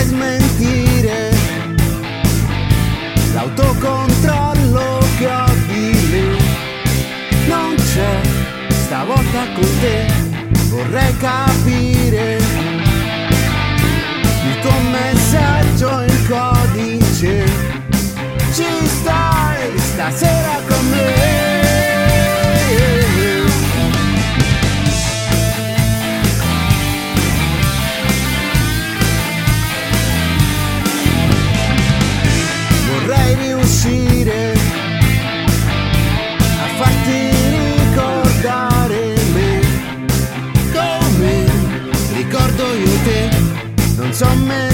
es. some men